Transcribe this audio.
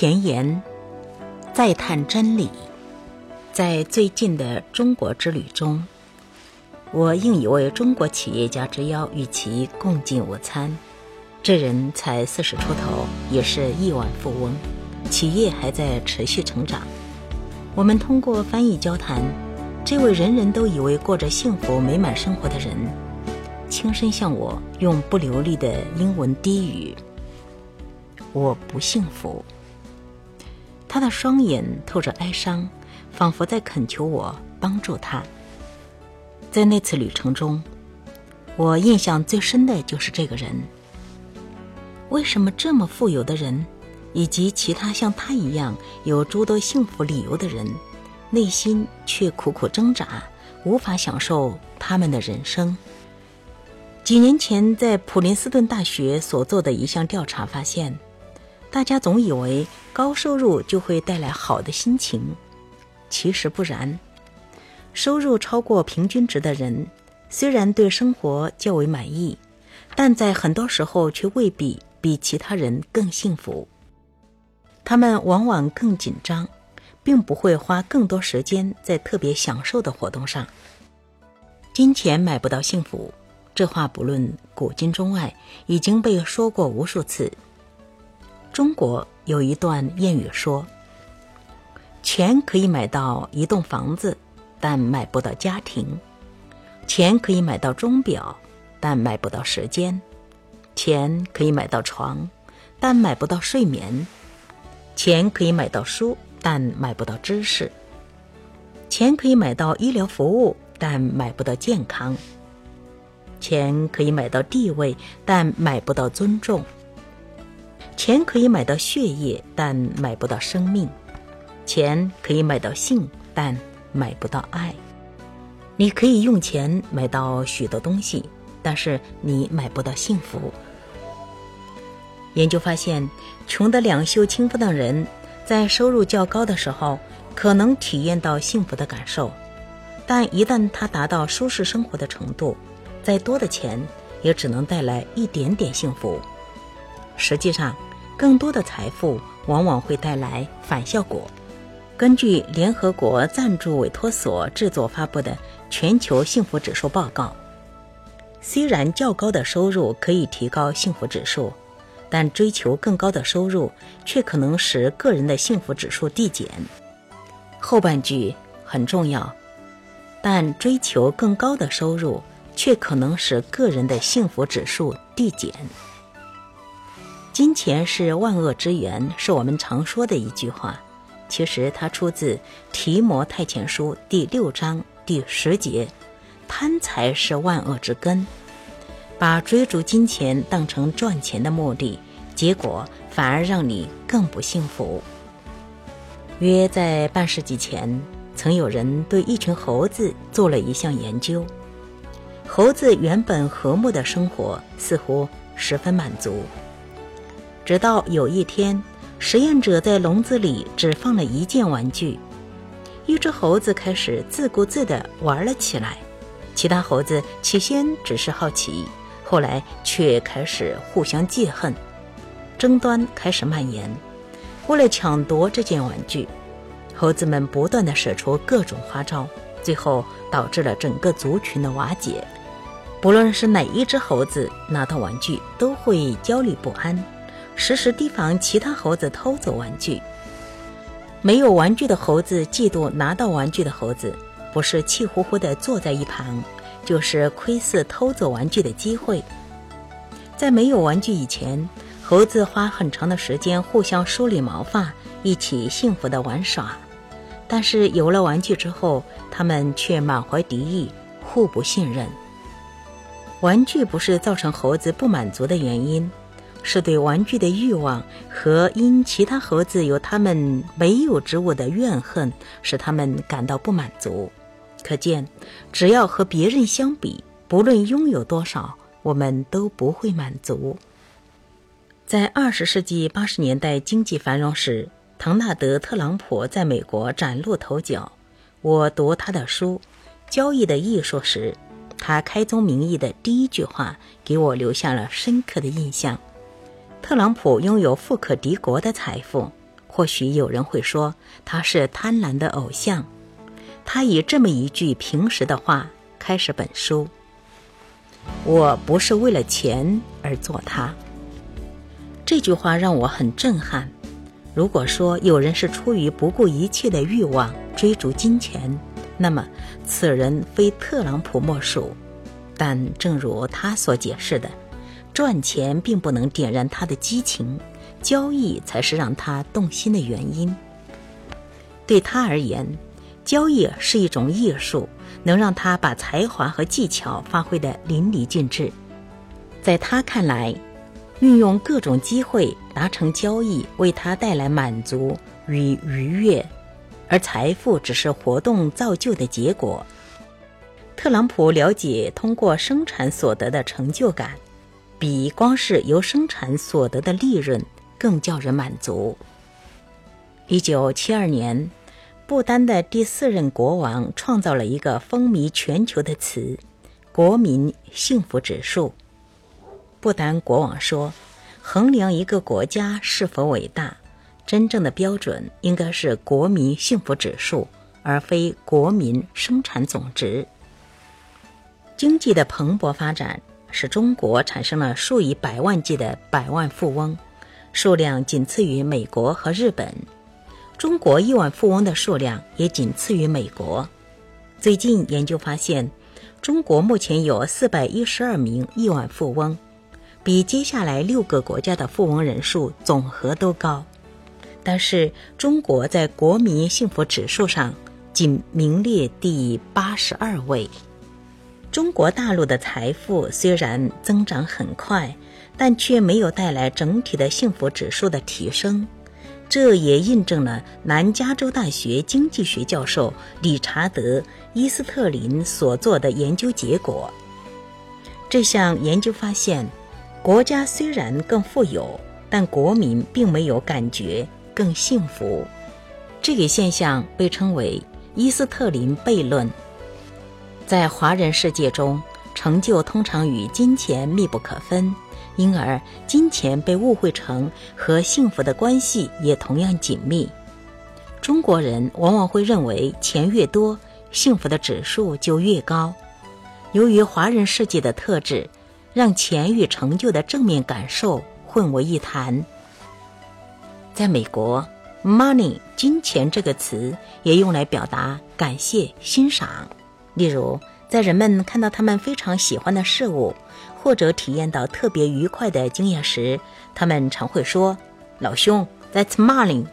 前言：再探真理。在最近的中国之旅中，我应一位中国企业家之邀，与其共进午餐。这人才四十出头，也是亿万富翁，企业还在持续成长。我们通过翻译交谈，这位人人都以为过着幸福美满生活的人，轻声向我用不流利的英文低语：“我不幸福。”他的双眼透着哀伤，仿佛在恳求我帮助他。在那次旅程中，我印象最深的就是这个人。为什么这么富有的人，以及其他像他一样有诸多幸福理由的人，内心却苦苦挣扎，无法享受他们的人生？几年前在普林斯顿大学所做的一项调查发现。大家总以为高收入就会带来好的心情，其实不然。收入超过平均值的人，虽然对生活较为满意，但在很多时候却未必比其他人更幸福。他们往往更紧张，并不会花更多时间在特别享受的活动上。金钱买不到幸福，这话不论古今中外，已经被说过无数次。中国有一段谚语说：“钱可以买到一栋房子，但买不到家庭；钱可以买到钟表，但买不到时间；钱可以买到床，但买不到睡眠；钱可以买到书，但买不到知识；钱可以买到医疗服务，但买不到健康；钱可以买到地位，但买不到尊重。”钱可以买到血液，但买不到生命；钱可以买到性，但买不到爱。你可以用钱买到许多东西，但是你买不到幸福。研究发现，穷得两袖清风的人，在收入较高的时候，可能体验到幸福的感受；但一旦他达到舒适生活的程度，再多的钱也只能带来一点点幸福。实际上，更多的财富往往会带来反效果。根据联合国赞助委托所制作发布的《全球幸福指数报告》，虽然较高的收入可以提高幸福指数，但追求更高的收入却可能使个人的幸福指数递减。后半句很重要，但追求更高的收入却可能使个人的幸福指数递减。金钱是万恶之源，是我们常说的一句话。其实它出自《提摩太前书》第六章第十节：“贪财是万恶之根。”把追逐金钱当成赚钱的目的，结果反而让你更不幸福。约在半世纪前，曾有人对一群猴子做了一项研究。猴子原本和睦的生活，似乎十分满足。直到有一天，实验者在笼子里只放了一件玩具，一只猴子开始自顾自地玩了起来。其他猴子起先只是好奇，后来却开始互相记恨，争端开始蔓延。为了抢夺这件玩具，猴子们不断地使出各种花招，最后导致了整个族群的瓦解。不论是哪一只猴子拿到玩具，都会焦虑不安。时时提防其他猴子偷走玩具。没有玩具的猴子嫉妒拿到玩具的猴子，不是气呼呼地坐在一旁，就是窥伺偷走玩具的机会。在没有玩具以前，猴子花很长的时间互相梳理毛发，一起幸福地玩耍；但是有了玩具之后，他们却满怀敌意，互不信任。玩具不是造成猴子不满足的原因。是对玩具的欲望和因其他猴子有他们没有之物的怨恨，使他们感到不满足。可见，只要和别人相比，不论拥有多少，我们都不会满足。在二十世纪八十年代经济繁荣时，唐纳德·特朗普在美国崭露头角。我读他的书《交易的艺术》时，他开宗明义的第一句话给我留下了深刻的印象。特朗普拥有富可敌国的财富，或许有人会说他是贪婪的偶像。他以这么一句平实的话开始本书：“我不是为了钱而做它。”这句话让我很震撼。如果说有人是出于不顾一切的欲望追逐金钱，那么此人非特朗普莫属。但正如他所解释的，赚钱并不能点燃他的激情，交易才是让他动心的原因。对他而言，交易是一种艺术，能让他把才华和技巧发挥得淋漓尽致。在他看来，运用各种机会达成交易，为他带来满足与愉悦，而财富只是活动造就的结果。特朗普了解通过生产所得的成就感，比光是由生产所得的利润更叫人满足。一九七二年，不丹的第四任国王创造了一个风靡全球的词——国民幸福指数。不丹国王说：“衡量一个国家是否伟大，真正的标准应该是国民幸福指数，而非国民生产总值。”经济的蓬勃发展使中国产生了数以百万计的百万富翁，数量仅次于美国和日本。中国亿万富翁的数量也仅次于美国。最近研究发现，中国目前有四百一十二名亿万富翁。比接下来六个国家的富翁人数总和都高，但是中国在国民幸福指数上仅名列第八十二位。中国大陆的财富虽然增长很快，但却没有带来整体的幸福指数的提升，这也印证了南加州大学经济学教授理查德·伊斯特林所做的研究结果。这项研究发现。国家虽然更富有，但国民并没有感觉更幸福。这个现象被称为伊斯特林悖论。在华人世界中，成就通常与金钱密不可分，因而金钱被误会成和幸福的关系也同样紧密。中国人往往会认为钱越多，幸福的指数就越高。由于华人世界的特质。让钱与成就的正面感受混为一谈。在美国，“money” 金钱这个词也用来表达感谢、欣赏。例如，在人们看到他们非常喜欢的事物，或者体验到特别愉快的经验时，他们常会说：“老兄，That's money。”